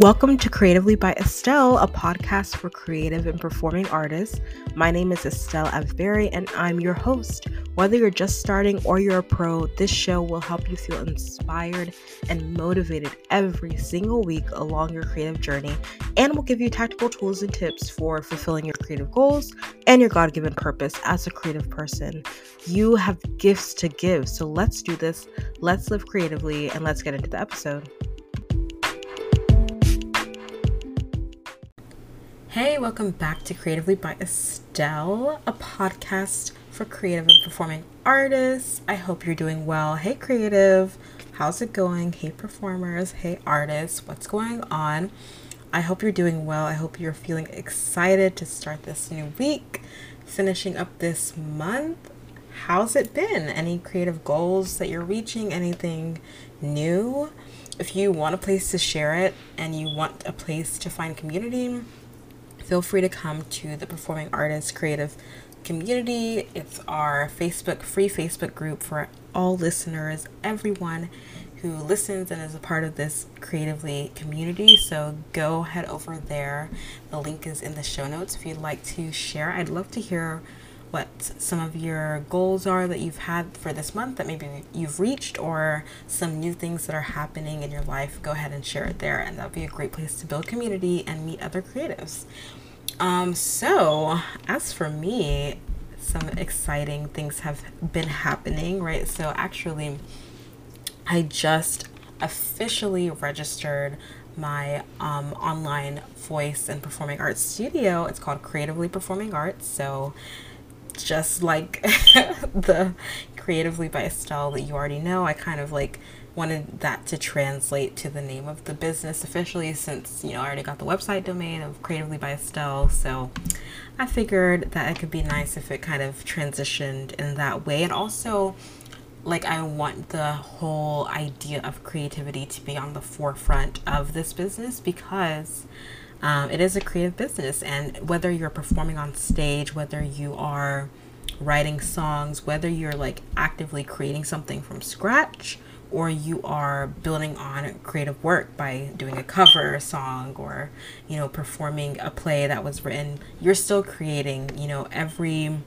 Welcome to Creatively by Estelle, a podcast for creative and performing artists. My name is Estelle Avberry, and I'm your host. Whether you're just starting or you're a pro, this show will help you feel inspired and motivated every single week along your creative journey and will give you tactical tools and tips for fulfilling your creative goals and your God given purpose as a creative person. You have gifts to give, so let's do this. Let's live creatively, and let's get into the episode. Hey, welcome back to Creatively by Estelle, a podcast for creative and performing artists. I hope you're doing well. Hey, creative, how's it going? Hey, performers. Hey, artists, what's going on? I hope you're doing well. I hope you're feeling excited to start this new week, finishing up this month. How's it been? Any creative goals that you're reaching? Anything new? If you want a place to share it and you want a place to find community, feel free to come to the Performing Artists Creative Community. It's our Facebook, free Facebook group for all listeners, everyone who listens and is a part of this creatively community. So go head over there. The link is in the show notes if you'd like to share. I'd love to hear what some of your goals are that you've had for this month that maybe you've reached or some new things that are happening in your life. Go ahead and share it there, and that'd be a great place to build community and meet other creatives. Um, so as for me, some exciting things have been happening, right? So actually, I just officially registered my um, online voice and performing arts studio. It's called Creatively Performing Arts. So just like the Creatively by Estelle that you already know, I kind of like wanted that to translate to the name of the business officially since you know I already got the website domain of Creatively by Estelle so I figured that it could be nice if it kind of transitioned in that way. And also like I want the whole idea of creativity to be on the forefront of this business because um, it is a creative business and whether you're performing on stage whether you are writing songs whether you're like actively creating something from scratch or you are building on creative work by doing a cover song or you know performing a play that was written you're still creating you know every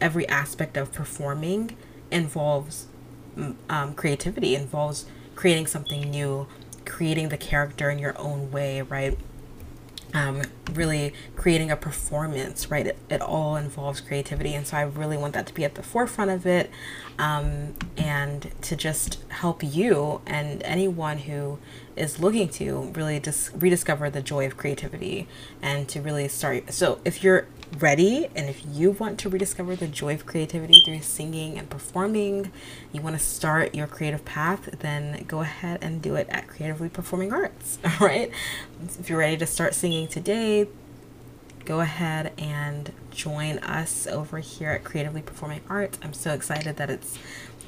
every aspect of performing involves um, creativity involves creating something new creating the character in your own way right um, really creating a performance, right? It, it, all involves creativity. And so I really want that to be at the forefront of it um, and to just help you and anyone who is looking to really just rediscover the joy of creativity and to really start. So if you're ready and if you want to rediscover the joy of creativity through singing and performing, you want to start your creative path, then go ahead and do it at Creatively Performing Arts. All right. If you're ready to start singing today, go ahead and join us over here at Creatively Performing Arts. I'm so excited that it's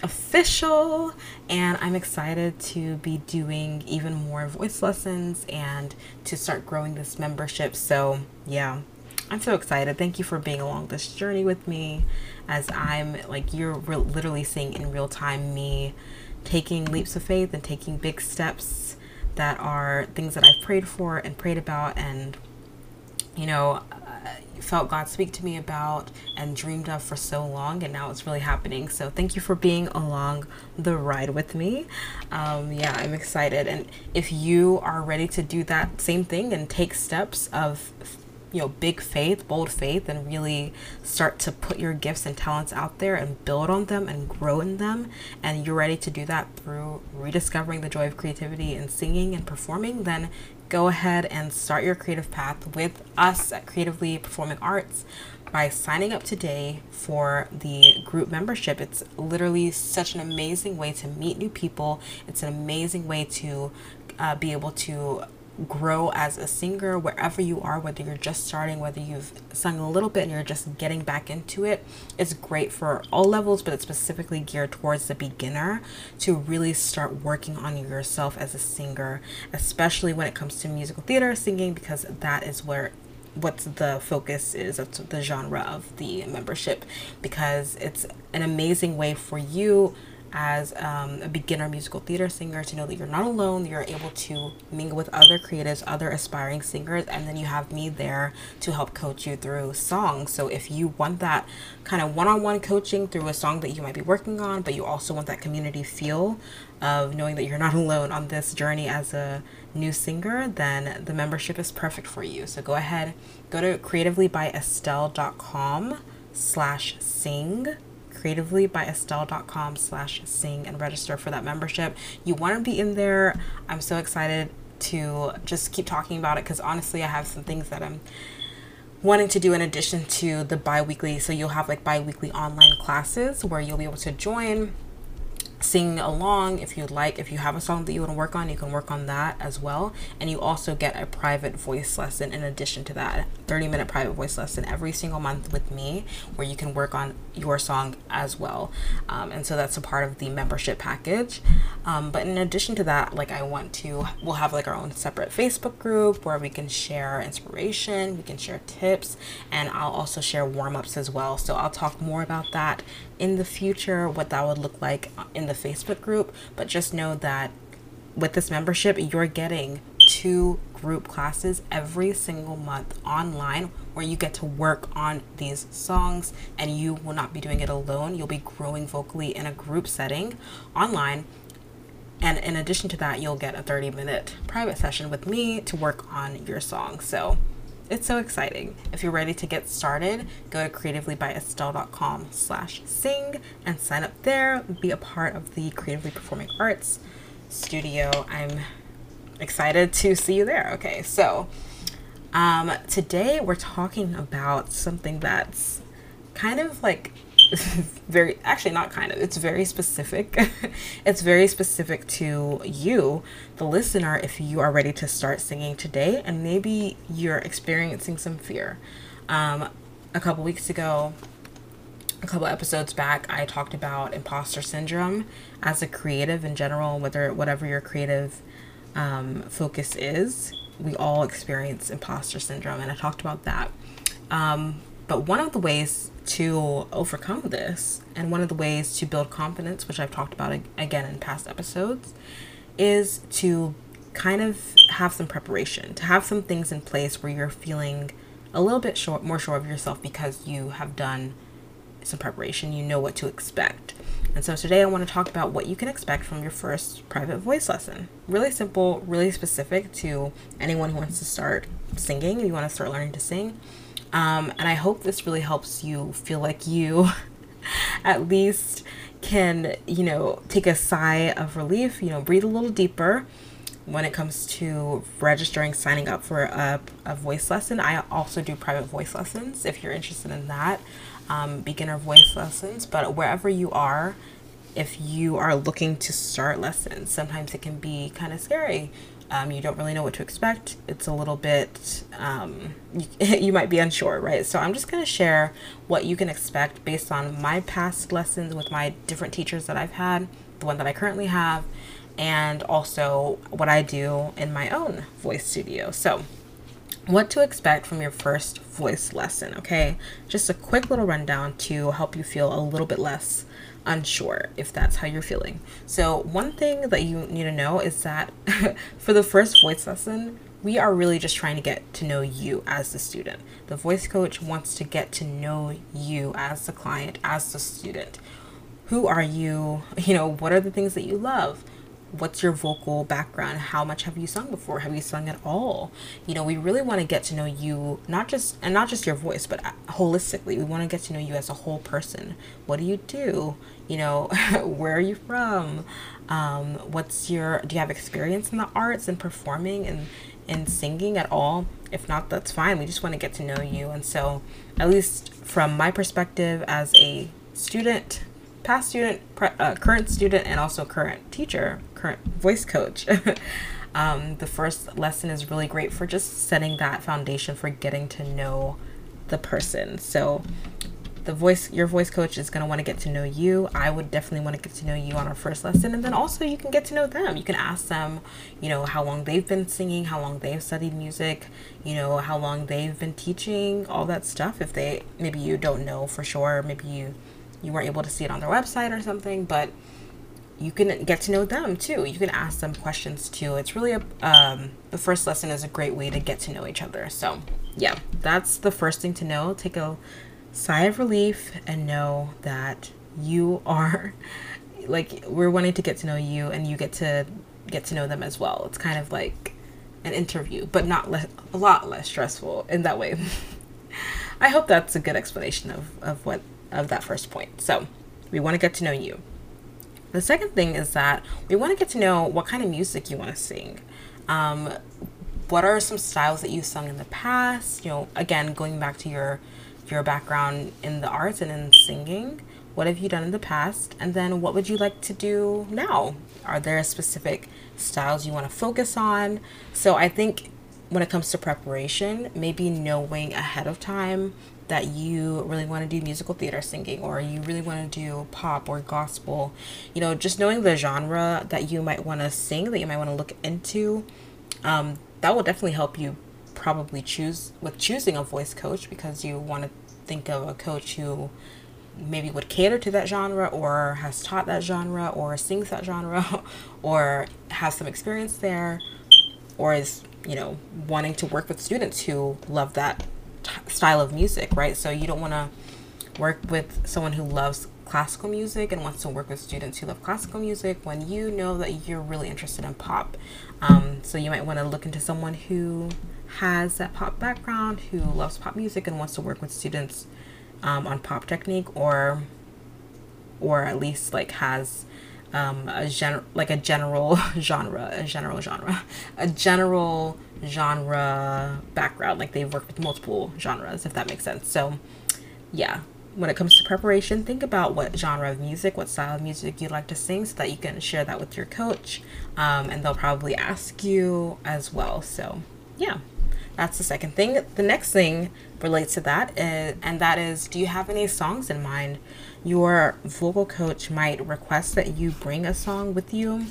official and I'm excited to be doing even more voice lessons and to start growing this membership. So, yeah, I'm so excited. Thank you for being along this journey with me as I'm like, you're re- literally seeing in real time me taking leaps of faith and taking big steps that are things that I've prayed for and prayed about and, you know, felt God speak to me about and dreamed of for so long, and now it's really happening. So, thank you for being along the ride with me. Um, yeah, I'm excited. And if you are ready to do that same thing and take steps of you know, big faith, bold faith, and really start to put your gifts and talents out there and build on them and grow in them. And you're ready to do that through rediscovering the joy of creativity and singing and performing, then go ahead and start your creative path with us at Creatively Performing Arts by signing up today for the group membership. It's literally such an amazing way to meet new people. It's an amazing way to uh, be able to grow as a singer wherever you are, whether you're just starting, whether you've sung a little bit and you're just getting back into it. It's great for all levels, but it's specifically geared towards the beginner to really start working on yourself as a singer, especially when it comes to musical theater singing, because that is where what's the focus is of the genre of the membership because it's an amazing way for you as um, a beginner musical theater singer to know that you're not alone, you're able to mingle with other creatives, other aspiring singers, and then you have me there to help coach you through songs. So if you want that kind of one on one coaching through a song that you might be working on, but you also want that community feel of knowing that you're not alone on this journey as a new singer, then the membership is perfect for you. So go ahead, go to creativelybyestelle.com slash sing creativelybyestelle.com slash sing and register for that membership. You want to be in there. I'm so excited to just keep talking about it because honestly, I have some things that I'm wanting to do in addition to the bi-weekly so you'll have like bi-weekly online classes where you'll be able to join sing along if you'd like. If you have a song that you want to work on, you can work on that as well. And you also get a private voice lesson in addition to that 30 minute private voice lesson every single month with me where you can work on your song as well. Um, and so that's a part of the membership package. Um, but in addition to that, like I want to, we'll have like our own separate Facebook group where we can share inspiration, we can share tips, and I'll also share warm ups as well. So I'll talk more about that in the future, what that would look like in the Facebook group. But just know that with this membership, you're getting two group classes every single month online where you get to work on these songs and you will not be doing it alone. You'll be growing vocally in a group setting online. And in addition to that, you'll get a 30 minute private session with me to work on your song. So it's so exciting. If you're ready to get started, go to creativelybyestelle.com slash sing and sign up there. Be a part of the Creatively Performing Arts studio. I'm excited to see you there. Okay, so um, today we're talking about something that's kind of like very actually not kind of it's very specific. It's very specific to you the listener if you are ready to start singing today and maybe you're experiencing some fear. Um, a couple weeks ago a couple episodes back i talked about imposter syndrome as a creative in general whether whatever your creative um, focus is. We all experience imposter syndrome and i talked about that. Um, but one of the ways to overcome this, and one of the ways to build confidence, which I've talked about again in past episodes, is to kind of have some preparation, to have some things in place where you're feeling a little bit short, more sure of yourself because you have done some preparation, you know what to expect. And so today I want to talk about what you can expect from your first private voice lesson. Really simple, really specific to anyone who wants to start singing, if you want to start learning to sing. Um, and I hope this really helps you feel like you at least can, you know, take a sigh of relief, you know, breathe a little deeper when it comes to registering, signing up for a, a voice lesson. I also do private voice lessons if you're interested in that, um, beginner voice lessons. But wherever you are, if you are looking to start lessons, sometimes it can be kind of scary um, you don't really know what to expect. It's a little bit, um, you, you might be unsure, right? So I'm just going to share what you can expect based on my past lessons with my different teachers that I've had, the one that I currently have, and also what I do in my own voice studio. So, what to expect from your first voice lesson, okay? Just a quick little rundown to help you feel a little bit less unsure if that's how you're feeling. So, one thing that you need to know is that for the first voice lesson, we are really just trying to get to know you as the student. The voice coach wants to get to know you as the client, as the student. Who are you? You know, what are the things that you love? What's your vocal background? How much have you sung before? Have you sung at all? You know we really want to get to know you not just and not just your voice but uh, holistically. We want to get to know you as a whole person. What do you do? You know where are you from? Um, what's your do you have experience in the arts and performing and and singing at all? If not that's fine. We just want to get to know you. And so at least from my perspective as a student past student, uh, current student, and also current teacher, current voice coach. um, the first lesson is really great for just setting that foundation for getting to know the person. So the voice your voice coach is going to want to get to know you i would definitely want to get to know you on our first lesson and then also you can get to know them you can ask them you know how long they've been singing how long they've studied music you know how long they've been teaching all that stuff if they maybe you don't know for sure maybe you you weren't able to see it on their website or something, but you can get to know them too. You can ask them questions too. It's really a um, the first lesson is a great way to get to know each other. So yeah, that's the first thing to know. Take a sigh of relief and know that you are like we're wanting to get to know you and you get to get to know them as well. It's kind of like an interview, but not le- a lot less stressful in that way. I hope that's a good explanation of, of what of that first point. So we want to get to know you. The second thing is that we want to get to know what kind of music you want to sing. Um, what are some styles that you've sung in the past? You know, again, going back to your your background in the arts and in singing. What have you done in the past? And then what would you like to do now? Are there specific styles you want to focus on? So I think when it comes to preparation, maybe knowing ahead of time that you really want to do musical theater singing or you really want to do pop or gospel, you know, just knowing the genre that you might want to sing, that you might want to look into, um, that will definitely help you probably choose with choosing a voice coach because you want to think of a coach who maybe would cater to that genre or has taught that genre or sings that genre or has some experience there or is you know wanting to work with students who love that style of music, right? So you don't want to work with someone who loves classical music and wants to work with students who love classical music when you know that you're really interested in pop. Um, so you might want to look into someone who has that pop background, who loves pop music and wants to work with students um, on pop technique, or or at least like has um, a gen like a general genre, a general genre, a general genre background. Like they've worked with multiple genres, if that makes sense. So, yeah, when it comes to preparation, think about what genre of music, what style of music you'd like to sing so that you can share that with your coach. Um, and they'll probably ask you as well. So, yeah, that's the second thing. The next thing relates to that, is, uh, and that is do you have any songs in mind? Your vocal coach might request that you bring a song with you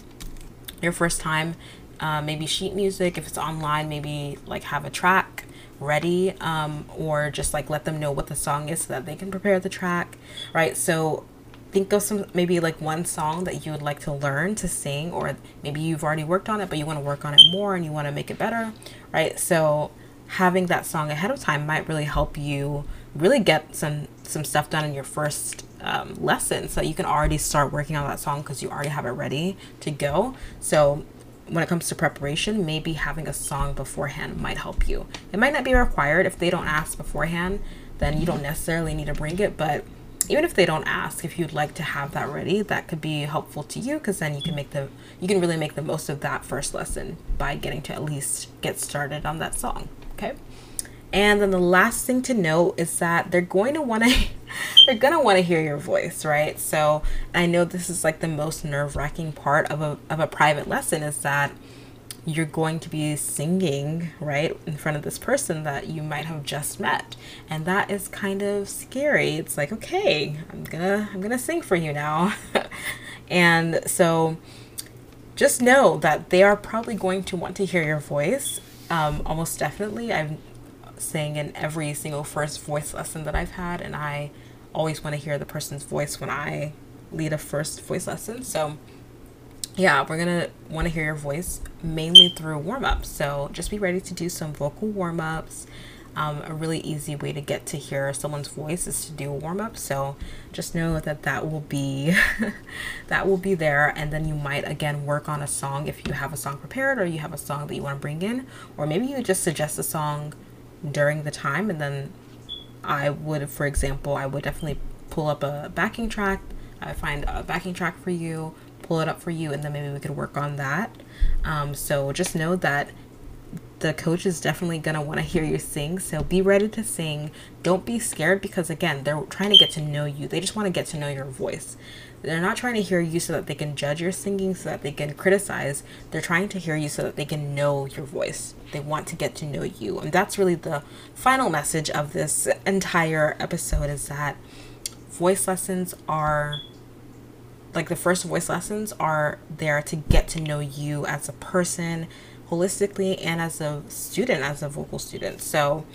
your first time uh, maybe sheet music if it's online maybe like have a track ready um, or just like let them know what the song is so that they can prepare the track right? So think of some maybe like one song that you would like to learn to sing or maybe you've already worked on it but you want to work on it more and you want to make it better right? So having that song ahead of time might really help you really get some some stuff done in your first um, lesson so you can already start working on that song because you already have it ready to go. So when it comes to preparation, maybe having a song beforehand might help you. It might not be required. If they don't ask beforehand, then you don't necessarily need to bring it, but even if they don't ask if you'd like to have that ready that could be helpful to you because then you can make the you can really make the most of that first lesson by getting to at least get started on that song okay? And then the last thing to note is that they're going to want to they're to want to hear your voice, right? So, I know this is like the most nerve-wracking part of a of a private lesson is that you're going to be singing right in front of this person that you might have just met. And that is kind of scary. It's like okay i'm gonna i'm gonna sing for you now. And so just know that they are probably going to want to hear your voice. Um, almost definitely i've sang in every single first voice lesson that I've had, and I always want to hear the person's voice when I lead a first voice lesson. So, yeah, we're gonna want to hear your voice mainly through warm ups. So, just be ready to do some vocal warm ups. Um, a really easy way to get to hear someone's voice is to do a warm up. So just know that that will be that will be there, and then you might again work on a song if you have a song prepared or you have a song that you want to bring in, or maybe you just suggest a song during the time and then I would for example I would definitely pull up a backing track I find a backing track for you pull it up for you and then maybe we could work on that. Um, so just know that the coach is definitely going to want to hear you sing so be ready to sing don't be scared because again they're trying to get to know you they just want to get to know your voice they're not trying to hear you so that they can judge your singing, so that they can criticize. They're trying to hear you so that they can know your voice. They want to get to know you. And that's really the final message of this entire episode is that voice lessons are like the first voice lessons are there to get to know you as a person holistically and as a student, as a vocal student. So,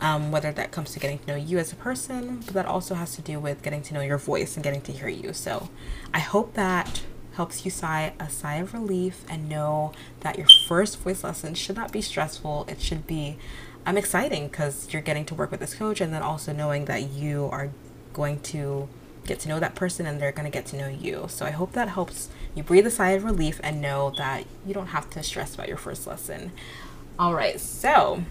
um, whether that comes to getting to know you as a person, but that also has to do with getting to know your voice and getting to hear you. So I hope that helps you sigh a sigh of relief and know that your first voice lesson should not be stressful. It should be um, exciting because you're getting to work with this coach and then also knowing that you are going to get to know that person and they're going to get to know you. So I hope that helps you breathe a sigh of relief and know that you don't have to stress about your first lesson. All right, so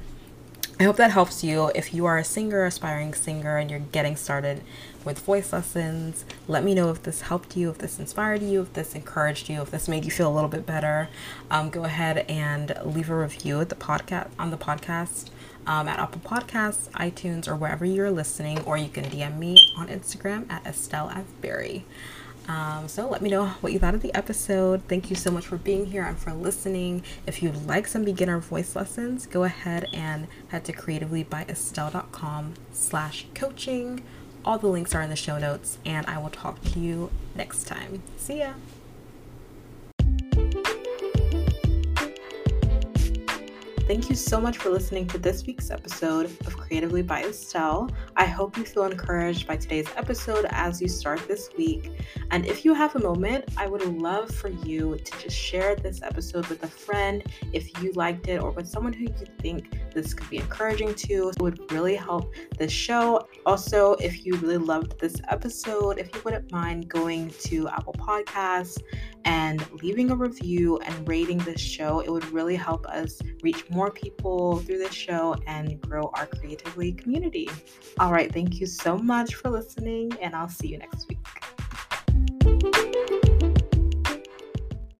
I hope that helps you. If you are a singer, aspiring singer, and you're getting started with voice lessons, let me know if this helped you, if this inspired you, if this encouraged you, if this made you feel a little bit better. Um, go ahead and leave a review at the podcast on the podcast um, at Apple Podcasts, iTunes, or wherever you're listening, or you can DM me on Instagram at Estelle F. Berry. Um, so let me know what you thought of the episode. Thank you so much for being here and for listening. If you'd like some beginner voice lessons, go ahead and head to creativelybyestelle.com slash coaching. All the links are in the show notes, and I will talk to you next time. See ya. Thank you so much for listening to this week's episode of Creatively by Estelle. I hope you feel encouraged by today's episode as you start this week. And if you have a moment, I would love for you to just share this episode with a friend if you liked it or with someone who you think this could be encouraging to. It would really help the show. Also, if you really loved this episode, if you wouldn't mind going to Apple Podcasts and leaving a review and rating this show, it would really help us reach more people through this show and grow our creatively community. All right, thank you so much for listening, and I'll see you next week.